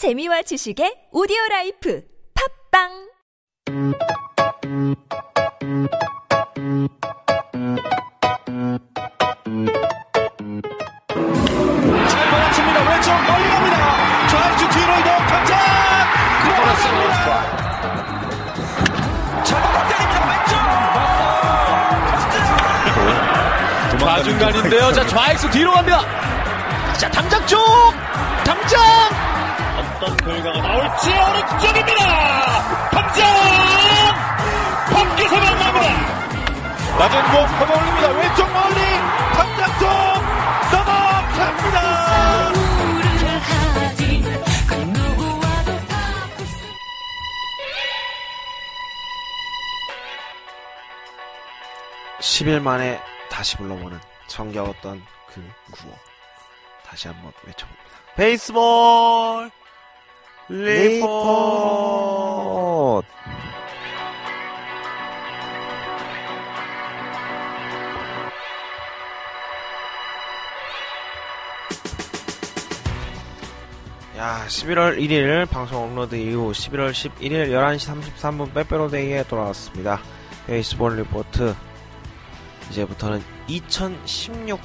재미와 지식의 오디오 라이프 팟빵 잘 받아칩니다. 왼쪽 멀리 갑니다. 좌익수 뒤로 이동. 잘 때립니다. 왼쪽 좌중간인데요. 자, 좌익수 뒤로 갑니다. 자, 담장 쪽! 담장! 결과가 나올지 오른쪽입니다. 탑장 밖에서 만납니다. 낮은 공 커버 올립니다. 왼쪽 멀리 탑장 쪽 넘어갑니다. 십일 만에 다시 불러보는 정겨웠던 그 구호. 다시 한번 외쳐봅니다. 베이스볼 리포트. 야, 11월 1일 방송 업로드 이후 11월 11일 11시 33분 빼빼로데이에 돌아왔습니다. 베이스볼 리포트. 이제부터는 2016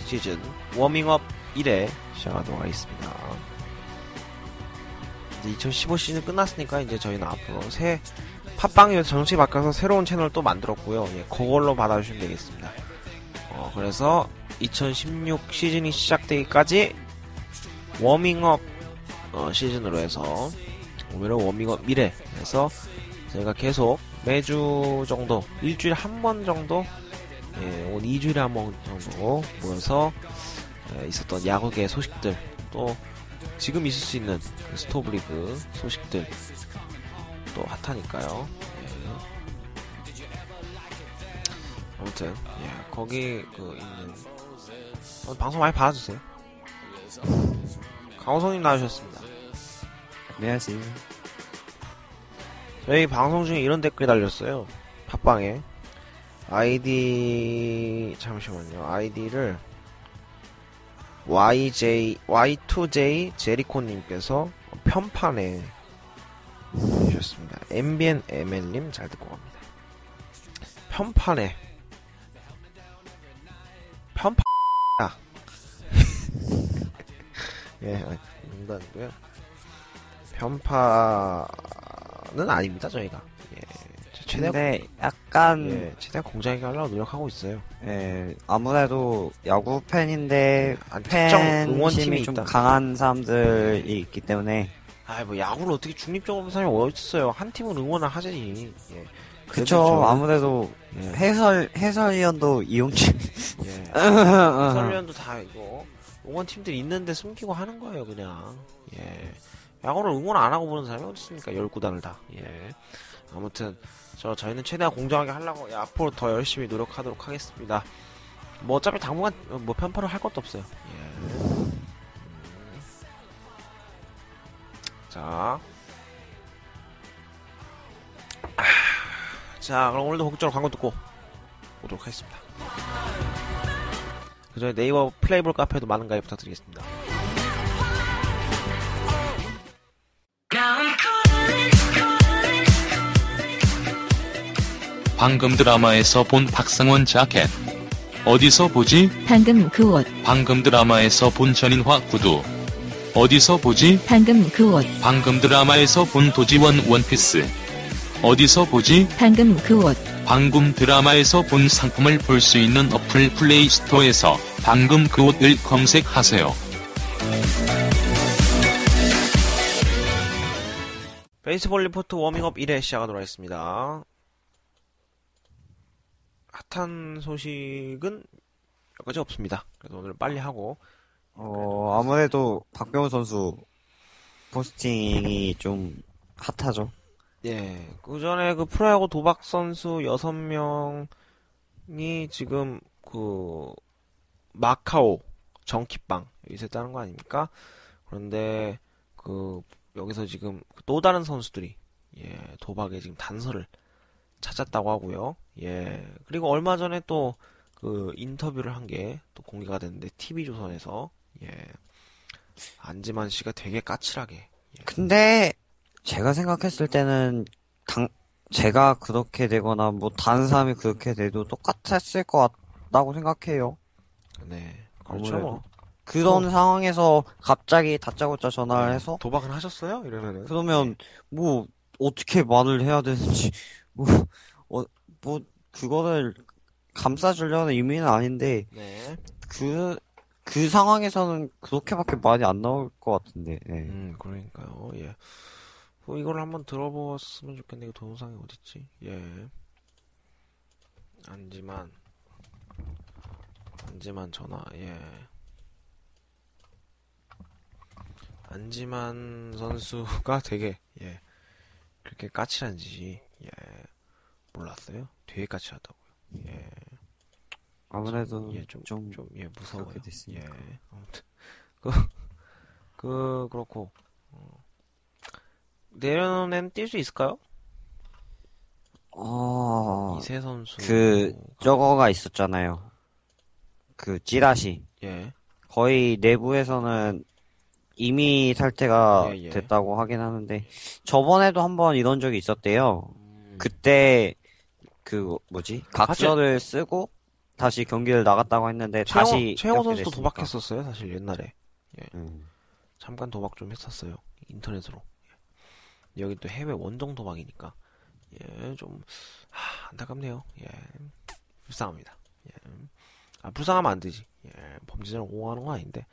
시즌 워밍업 1회 시작하도록 하겠습니다. 이제 2015 시즌 끝났으니까 이제 저희는 앞으로 새 팟빵이 정식 바뀌어서 새로운 채널 또 만들었고요. 예, 그걸로 받아주시면 되겠습니다. 어, 그래서 2016 시즌이 시작되기까지 워밍업 어, 시즌으로 해서 오늘은 워밍업 1회 해서 저희가 계속 매주 정도 일주일에 한 번 정도 예, 오늘 2주일에 한 번 정도 모여서 예, 있었던 야구계 소식들 또 지금 있을 수 있는 그 스토브리그 소식들 또 핫하니까요. 예. 아무튼 예, 거기 그 있는 어, 방송 많이 봐주세요. 강호성님 나오셨습니다. 안녕하세요. 저희 방송 중에 이런 댓글이 달렸어요. 팟빵에. 아이디, 잠시만요. 아이디를 YJ, Y2J 제리코님께서 편판에 주셨습니다. MBN ML님 잘 듣고 갑니다. 편판에. 편판, 야. 예, 아, 농담이고요. 편파는 아닙니다, 저희가. 예, 최대한, 근데 약간 예, 최대한 공정하게 하려고 노력하고 있어요. 예, 아무래도 야구 팬인데 아, 특정 응원팀이 좀 있다. 강한 사람들이 있기 때문에 아이, 뭐, 야구를 어떻게 중립적으로 보는 사람이 어딨어요. 한 팀을 응원을 하지. 예. 그쵸 그래도 저- 아무래도 예. 해설 해설위원도 이용치 예. 해설위원도 다 이거 응원팀들이 있는데 숨기고 하는 거예요, 그냥. 예. 야구를 응원 안 하고 보는 사람이 어디 있습니까? 열 구단을 다. 예. 아무튼 저 저희는 최대한 공정하게 하려고 예, 앞으로 더 열심히 노력하도록 하겠습니다. 뭐 어차피 당분간 뭐 편파를 할 것도 없어요. 예. 음. 자. 아, 자, 그럼 오늘도 본격적으로 광고 듣고 오도록 하겠습니다. 그 전에 네이버 플레이볼 카페도 많은 가입 부탁드리겠습니다. 방금 드라마에서 본 박상원 자켓. 어디서 보지? 방금 그 옷, 방금 드라마에서 본 전인화 구두. 어디서 보지? 방금 그 옷, 방금 드라마에서 본 도지원 원피스. 어디서 보지? 방금 그 옷, 방금 드라마에서 본 상품을 볼 수 있는 어플 플레이 스토어에서 방금 그 옷을 검색하세요. 베이스볼 리포트 워밍업 1회 시작하도록 하겠습니다. 핫한 소식은 몇 가지 없습니다. 그래서 오늘 빨리 하고 어 아무래도 박병호 선수 포스팅이 좀 핫하죠. 예, 그 전에 그 프로야구 도박 선수 6명이 지금 그 마카오 정키빵 여기서 했다는 거 아닙니까? 그런데 그 여기서 지금 또 다른 선수들이 예, 도박에 지금 단서를 찾았다고 하고요. 예. 그리고 얼마 전에 또 그 인터뷰를 한 게 또 공개가 됐는데 TV조선에서 예. 안지만 씨가 되게 까칠하게 근데 제가 생각했을 때는 당 제가 그렇게 되거나 뭐 다른 사람이 그렇게 돼도 똑같았을 것 같다고 생각해요. 네. 그렇죠. 아무래도. 뭐. 그런 상황에서 갑자기 다짜고짜 전화를 해서 도박은 하셨어요? 이러면은. 그러면 뭐 어떻게 말을 해야 되는지 뭐 어, 뭐 그거를 감싸주려는 의미는 아닌데 네. 그 그 상황에서는 그렇게밖에 말이 안 나올 것 같은데. 예. 음, 그러니까요. 예. 뭐 이걸 한번 들어보았으면 좋겠는데 그 동영상이 어딨지? 예. 안지만 안지만 전화. 예. 안지만 선수가 되게 예. 그렇게 까칠한지 예. 몰랐어요. 되게 까칠하다고요. 예. 아무래도 예, 좀, 좀 좀, 예, 무서워요. 예, 아무튼. 그, 그, 그렇고, 어. 내년엔 뛸 수 있을까요? 어, 이세 선수. 그 저거가 있었잖아요. 그 찌라시. 예. 거의 내부에서는 이미 탈퇴가 예, 예. 됐다고 하긴 하는데 저번에도 한번 이런 적이 있었대요. 음, 그때 그 뭐지 각서를 쓰고 다시 경기를 나갔다고 했는데 최영, 다시 최영호 이렇게 선수도 됐으니까. 도박했었어요, 사실 옛날에. 음. 잠깐 도박 좀 했었어요. 인터넷으로. 예. 여기 또 해외 원정 도박이니까. 예, 좀, 하, 안타깝네요. 예. 불쌍합니다. 예. 아, 불쌍하면 안 되지. 예. 범죄자를 옹호하는 건 아닌데.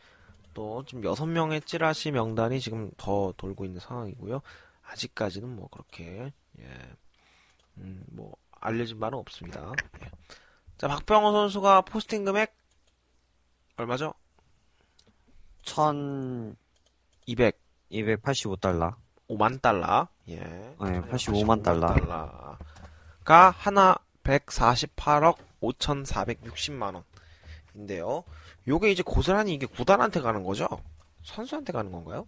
또, 지금 여섯 명의 찌라시 명단이 지금 더 돌고 있는 상황이고요. 아직까지는 뭐, 그렇게, 예. 음, 뭐, 알려진 바는 없습니다. 예. 자, 박병호 선수가 포스팅 금액, 얼마죠? 200. 1285달러. 5만 달러. 예. 네, 85만 달러. 달러 가 하나 148억 5,460만 원인데요. 요게 이제 고스란히 이게 구단한테 가는 거죠? 선수한테 가는 건가요?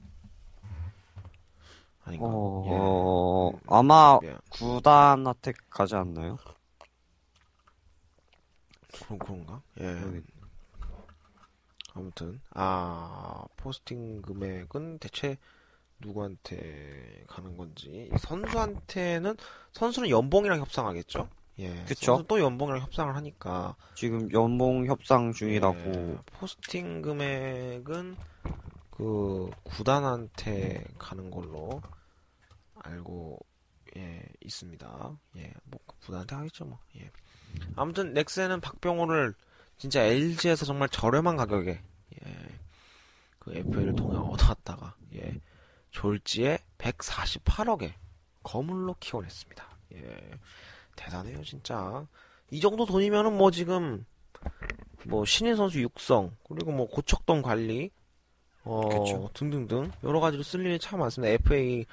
아닌가? 어, 예. 아마 예. 구단한테 가지 않나요? 그런 그런가? 예. 모르겠네. 아무튼 아 포스팅 금액은 대체 누구한테 가는 건지 이 선수한테는 선수는 연봉이랑 협상하겠죠? 예. 그쵸. 또 연봉이랑 협상을 하니까 지금 연봉 협상 중이라고. 예, 포스팅 금액은 그 구단한테 가는 걸로 알고 예, 있습니다. 예, 뭐 구단한테 하겠죠 뭐. 예. 아무튼 넥센은 박병호를 진짜 LG에서 정말 저렴한 가격에 예, 그 FA를 통해 얻어왔다가 예, 졸지에 148억에 거물로 키워냈습니다. 예, 대단해요 진짜. 이 정도 돈이면은 뭐 지금 뭐 신인 선수 육성 그리고 뭐 고척동 관리 어 그쵸. 등등등 여러 가지로 쓸 일이 참 많습니다. FA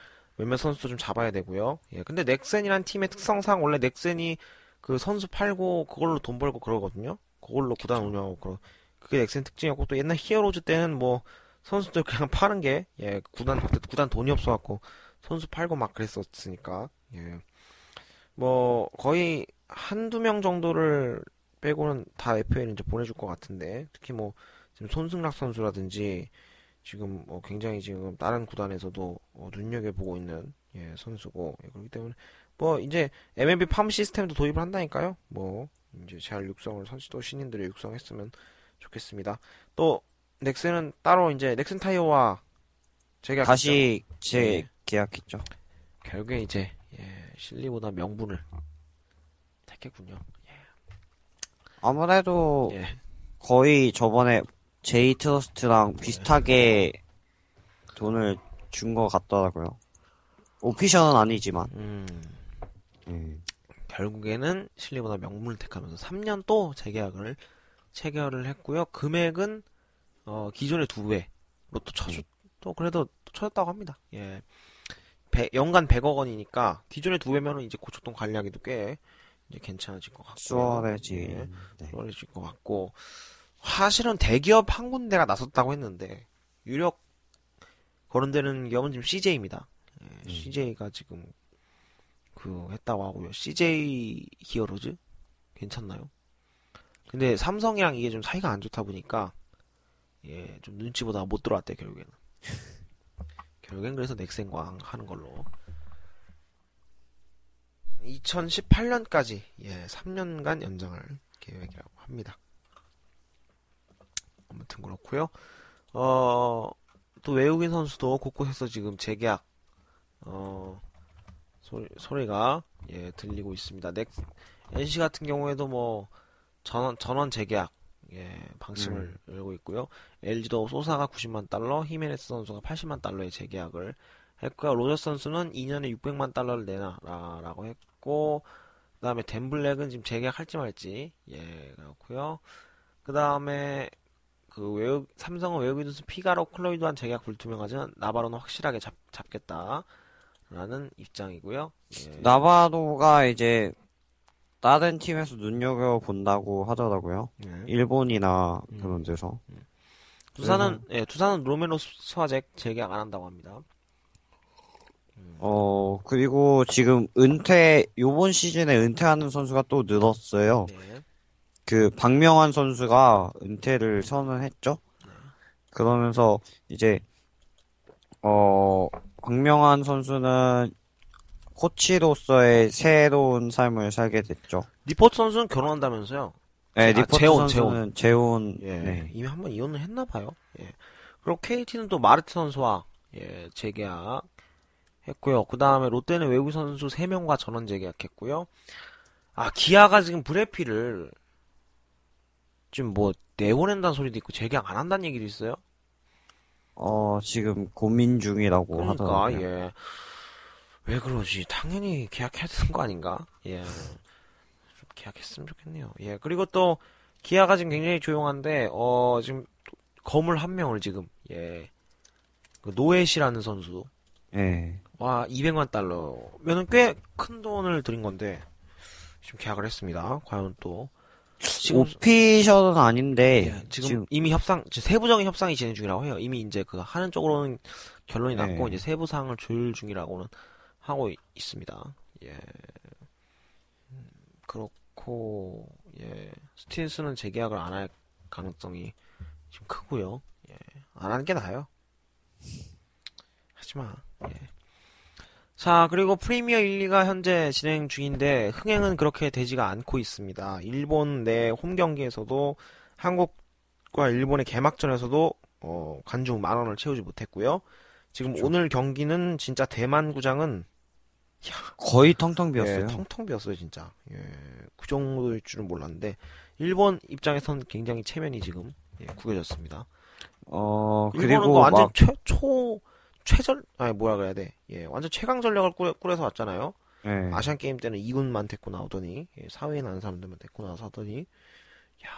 몇몇 선수도 좀 잡아야 되고요. 예, 근데 넥센이란 팀의 특성상 원래 넥센이 그 선수 팔고 그걸로 돈 벌고 그러거든요. 그걸로 구단 운영하고 그러 그게 넥센 특징이었고 또 옛날 히어로즈 때는 뭐 선수들 그냥 파는 게 예, 구단 구단 돈이 없어 갖고 선수 팔고 막 그랬었으니까 예. 뭐 거의 한두 명 정도를 빼고는 다 FA는 이제 보내줄 것 같은데 특히 뭐 지금 손승락 선수라든지 지금 뭐 굉장히 지금 다른 구단에서도 어, 눈여겨보고 있는 예, 선수고 예, 그렇기 때문에 뭐 이제 MLB 팜 시스템도 도입을 한다니까요. 뭐 이제 잘 육성을 선수도 신인들을 육성했으면 좋겠습니다. 또 넥센은 따로 이제 넥센 타이어와 재계약 다시 예. 재계약했죠. 결국에 이제 예, 실리보다 명분을 택했군요. 아무래도 예. 거의 저번에 제이 트러스트랑 비슷하게 돈을 준 것 같더라고요. 오피션은 아니지만. 음, 음. 결국에는 실리보다 명분을 택하면서 3년 또 재계약을 체결을 했고요. 금액은 어, 기존의 두 배로 또 쳐줬, 또 그래도 또 쳐줬다고 합니다. 예. 배- 연간 100억 원이니까 기존의 두 배면은 이제 고척동 관리하기도 꽤 이제 괜찮아질 것 같고. 수월해지. 예. 네. 수월해질 것 같고. 사실은 대기업 한 군데가 나섰다고 했는데 유력 거론되는 기업은 지금 CJ입니다. 음. CJ가 지금 그 했다고 하고요. CJ 히어로즈 괜찮나요? 근데 삼성이랑 이게 좀 사이가 안 좋다 보니까 예, 좀 눈치 보다가 못 들어왔대 결국에는. 결국엔 그래서 넥센과 하는 걸로. 2018년까지 예, 3년간 연장할 계획이라고 합니다. 아무튼 그렇고요. 어, 또 외국인 선수도 곳곳에서 지금 재계약 어, 소리, 소리 가 예, 들리고 있습니다. 넥 NC 같은 경우에도 뭐 전원 전원 재계약 예, 방침을 열고 있고요. LG도 소사가 90만 달러, 히메네스 선수가 80만 달러의 재계약을 했고요. 로저스 선수는 2년에 600만 달러를 내놔라라고 했고 그다음에 댄 블랙은 지금 재계약할지 말지 예 그렇고요. 그다음에 그 외국 삼성은 외국인 선수 피가로 클로이드한 재계약 불투명하지만 나바로는 확실하게 잡, 잡겠다라는 입장이고요. 예. 나바로가 이제 다른 팀에서 눈여겨 본다고 하더라고요. 예. 일본이나 음. 그런 데서. 두산은 예, 두산은 로메로 스와잭 재계약 안 한다고 합니다. 어, 그리고 지금 은퇴, 요번 시즌에 은퇴하는 선수가 또 늘었어요. 네. 그, 박명환 선수가 은퇴를 선언했죠? 그러면서, 이제, 어, 박명환 선수는 코치로서의 새로운 삶을 살게 됐죠. 니퍼트 선수는 결혼한다면서요? 네, 아, 니퍼트 재혼, 선수는 재혼, 예, 네. 이미 한 번 이혼을 했나 봐요. 예. 그리고 KT는 또 마르테 선수와 예, 재계약 했고요. 그 다음에 롯데는 외국 선수 3명과 전원 재계약했고요. 아, 기아가 지금 브레피를 지금 뭐 내보낸다는 소리도 있고 재계약 안 한다는 얘기도 있어요. 어, 지금 고민 중이라고 그러니까 하더라고요. 예. 왜 그러지? 당연히 계약해야 되는 거 아닌가? 예. 좀 계약했으면 좋겠네요. 예. 그리고 또 기아가 지금 굉장히 조용한데 어 지금 거물 한 명을 지금 예. 그 노엣이라는 선수 예. 와 200만 달러면은 꽤 큰 돈을 들인 건데 지금 계약을 했습니다. 과연 또 지금 오피셜은 아닌데, 예, 지금, 지금, 이미 협상, 세부적인 협상이 진행 중이라고 해요. 이미 이제 그 하는 쪽으로는 결론이 네. 났고, 이제 세부 사항을 조율 중이라고는 하고 있- 있습니다. 예. 음, 그렇고, 예. 스틴스는 재계약을 안 할 가능성이 지금 크고요. 예. 안 하는 게 나아요. 하지 마. 예. 자, 그리고 프리미어 1, 2가 현재 진행 중인데 흥행은 그렇게 되지가 않고 있습니다. 일본 내 홈 경기에서도 한국과 일본의 개막전에서도 어, 관중 만 원을 채우지 못했고요. 지금 오늘 경기는 진짜 대만 구장은 거의 텅텅 비었어요. 예, 텅텅 비었어요, 진짜. 예, 그 정도일 줄은 몰랐는데 일본 입장에서는 굉장히 체면이 지금 예, 구겨졌습니다. 어, 그리고 뭐 완전 막, 최, 초, 최절, 아니, 뭐라 그래야 돼. 예, 완전 최강 전략을 꾸려, 꾸려서 왔잖아요. 예. 아시안 게임 때는 2군만 데리고 나오더니, 예, 4위에 나는 사람들만 데리고 나와서 하더니, 야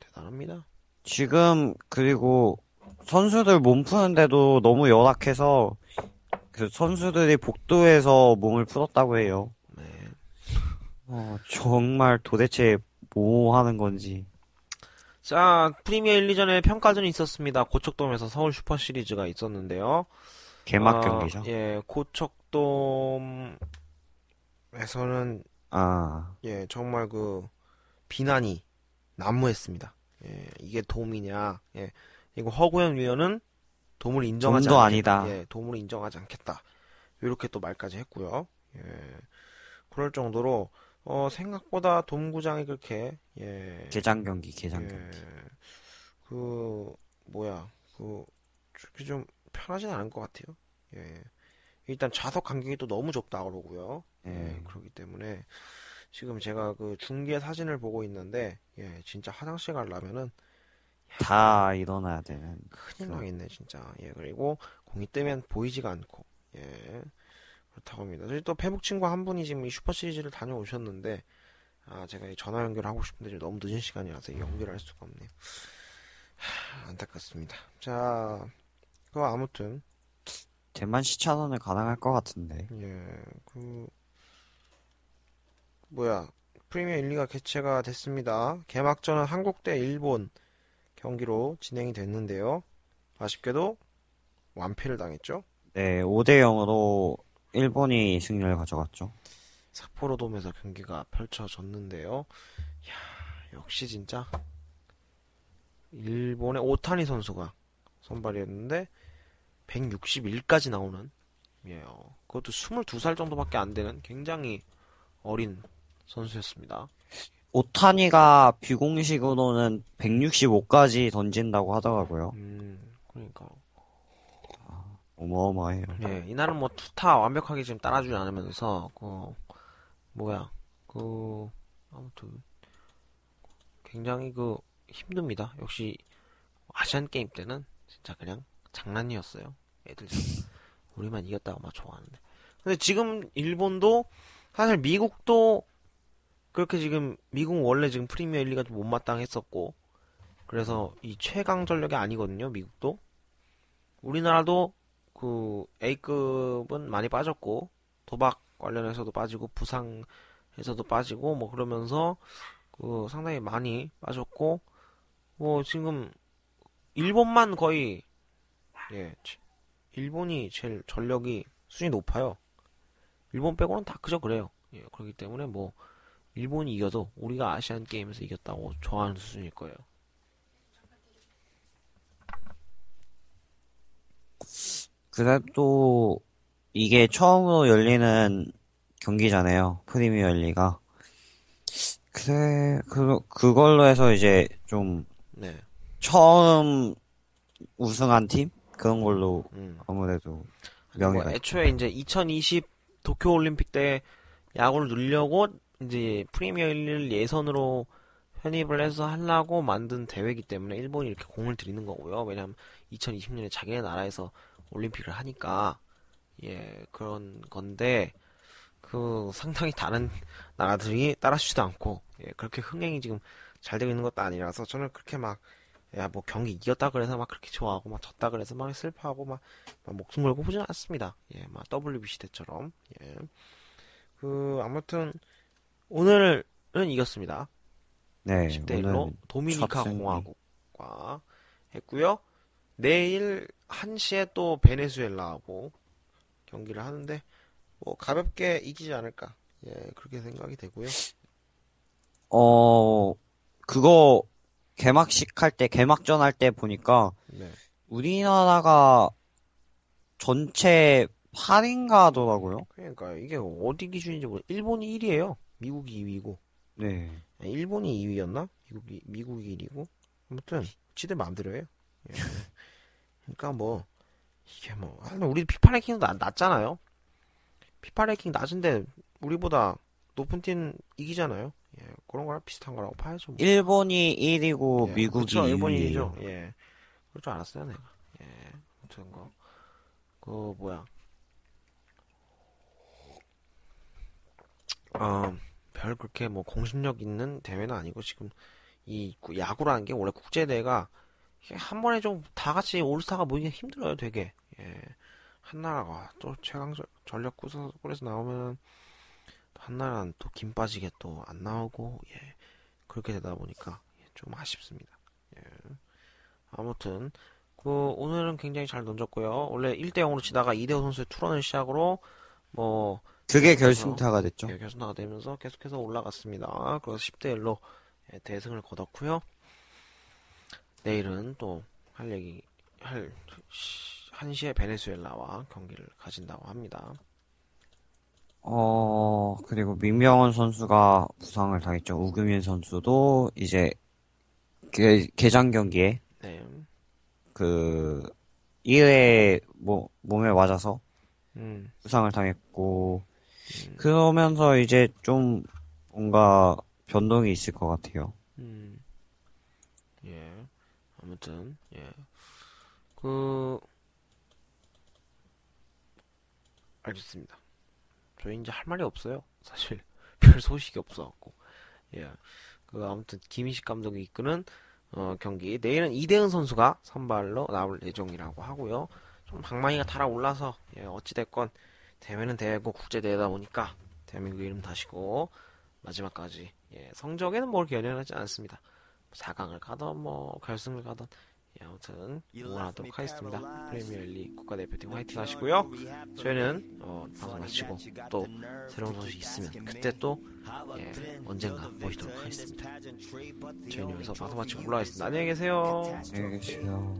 대단합니다. 지금, 그리고, 선수들 몸 푸는데도 너무 열악해서, 그 선수들이 복도에서 몸을 풀었다고 해요. 네. 어, 정말 도대체 뭐 하는 건지. 자, 프리미어 1, 2전에 평가전이 있었습니다. 고척돔에서 서울 슈퍼 시리즈가 있었는데요. 개막 아, 경기죠. 예, 고척돔에서는, 아, 예, 정말 그, 비난이 난무했습니다. 예, 이게 돔이냐, 예, 이거 허구현 위원은 돔을 인정하지 않겠다. 아니다. 예, 돔을 인정하지 않겠다. 이렇게 또 말까지 했고요. 예, 그럴 정도로, 어, 생각보다 돔구장이 그렇게, 예, 개장 경기, 개장 예, 경기. 그 뭐야 그 그렇게 좀 편하진 않은 것 같아요. 예. 일단 좌석 간격이 또 너무 좁다 그러고요. 예, 예. 그렇기 때문에 지금 제가 그 중계 사진을 보고 있는데 예, 진짜 화장실 가려면은 다 일어나야 되는. 큰일. 나겠네 진짜. 예, 그리고 공이 뜨면 보이지가 않고 예. 그렇다고 합니다. 저희 또 페북 친구 한 분이 지금 이 슈퍼 시리즈를 다녀오셨는데 아 제가 이 전화 연결하고 싶은데 지금 너무 늦은 시간이라서 연결할 수가 없네요. 하, 안타깝습니다. 자, 그 아무튼 대만 시차선을 가능할 것 같은데. 예, 그 뭐야 프리미어 1, 2가 개최가 됐습니다. 개막전은 한국 대 일본 경기로 진행이 됐는데요. 아쉽게도 완패를 당했죠. 네, 5대 0으로 일본이 승리를 가져갔죠. 삿포로돔에서 경기가 펼쳐졌는데요. 야, 역시 진짜 일본의 오타니 선수가 선발이었는데 161까지 나오는 예, 어, 그것도 22살 정도밖에 안 되는 굉장히 어린 선수였습니다. 오타니가 비공식으로는 165까지 던진다고 하더라고요. 음, 그러니까 어마어마해요. 예, 이날은 뭐 투타 완벽하게 지금 따라주지 않으면서 그 뭐야 그 아무튼 굉장히 그 힘듭니다. 역시 아시안 게임 때는 진짜 그냥 장난이었어요. 애들 참 우리만 이겼다고 막 좋아하는데. 근데 지금 일본도 사실 미국도 그렇게 지금 미국 원래 지금 프리미어 1리가 좀 못마땅했었고 그래서 이 최강 전력이 아니거든요. 미국도 우리나라도 그 A급은 많이 빠졌고 도박 관련해서도 빠지고 부상에서도 빠지고 뭐 그러면서 그 상당히 많이 빠졌고 뭐 지금 일본만 거의 예 치- 일본이 제일 전력이 수준이 높아요. 일본 빼고는 다 그저 그래요. 예 그렇기 때문에 뭐 일본이 이겨도 우리가 아시안 게임에서 이겼다고 좋아하는 수준일 거예요. 그래도 이게 처음으로 열리는 경기잖아요. 프리미어 리가. 그래, 그, 그걸로 해서 이제 좀 네. 처음 우승한 팀? 그런 걸로 음. 아무래도 뭐 명예가 애초에 이제 2020 도쿄 올림픽 때 야구를 늘려고 이제 프리미어 1을 예선으로 편입을 해서 하려고 만든 대회이기 때문에 일본이 이렇게 공을 들이는 거고요. 왜냐하면 2020년에 자기네 나라에서 올림픽을 하니까 예 그런 건데 그 상당히 다른 나라들이 따라주지도 않고 예 그렇게 흥행이 지금 잘 되고 있는 것도 아니라서 저는 그렇게 막 야 뭐 경기 이겼다 그래서 막 그렇게 좋아하고 막 졌다 그래서 막 슬퍼하고 막 막 목숨 걸고 보진 않습니다. 예, 막 WBC 때처럼. 예. 그 아무튼 오늘은 이겼습니다. 네, 10대 1로 오늘 도미니카 첫 승리. 공화국과 했고요. 내일 1시에 또 베네수엘라하고 경기를 하는데 뭐 가볍게 이기지 않을까. 예, 그렇게 생각이 되고요. 어, 그거 개막식 할 때, 개막전 할 때 보니까 네. 우리나라가 전체 8인가 하더라고요. 그러니까 이게 어디 기준인지 모르. 일본이 1위예요. 미국이 2위고. 네. 일본이 2위였나? 미국이 미국이 1위고. 아무튼 지들 마음대로 해요. 예. 그러니까 뭐 이게 뭐 아, 우리 피파 랭킹도 낮, 낮잖아요. 피파 랭킹 낮은데 우리보다 높은 팀 이기잖아요. 예, 그런 거랑 비슷한 거라고 봐야죠. 뭐. 일본이 1위고 예, 미국이 그렇죠. 2위예요. 일본이죠. 예. 그럴 줄 알았어요, 내가. 예. 아무튼 거. 그 뭐야. 어, 별 그렇게 뭐 공신력 있는 대회는 아니고 지금 이 구- 야구라는 게 원래 국제 대회가 한 번에 좀 다 같이 올스타가 모이기가 힘들어요, 되게. 예. 한 나라가 또 최강 전- 전력 꾸서 꾸려서 나오면 한 나라는 또김 빠지게 또 안 나오고 예. 그렇게 되다 보니까 예, 좀 아쉽습니다. 예. 아무튼 그 오늘은 굉장히 잘 던졌고요. 원래 1대 0으로 치다가 이대호 선수의 투런을 시작으로 뭐 그게 결승타가 됐죠. 예, 결승타가 되면서 계속해서 올라갔습니다. 그래서 10대 1로 예, 대승을 거뒀고요. 내일은 또 할 얘기 할 1시에 베네수엘라와 경기를 가진다고 합니다. 어, 그리고 민명원 선수가 부상을 당했죠. 우금인 선수도 이제 개, 개장 경기에 네. 그 1회 뭐, 몸에 맞아서 음. 부상을 당했고 그러면서 이제 좀 뭔가 변동이 있을 것 같아요. 음. 예. 아무튼, 예. 그, 알겠습니다. 저희 이제 할 말이 없어요. 사실. 별 소식이 없어갖고. 예. 그, 아무튼, 김희식 감독이 이끄는, 어, 경기. 내일은 이대은 선수가 선발로 나올 예정이라고 하고요. 좀 방망이가 달아올라서, 예, 어찌 됐건, 대회는 대회고 국제 대회다 보니까, 대한민국 이름 다시고, 마지막까지 예, 성적에는 뭘 연연하지 않습니다. 4강을 가던 뭐 결승을 가던 예, 아무튼 응원하도록 하겠습니다. 프리미어리 국가대표팀 화이팅 하시고요. 저희는 어, 방송 마치고 또 새로운 소식 있으면 그때 또 예, 언젠가 모시도록 하겠습니다. 저희는 여기서 방송 마치고 올라가겠습니다. 안녕히 계세요. 안녕히 계세요.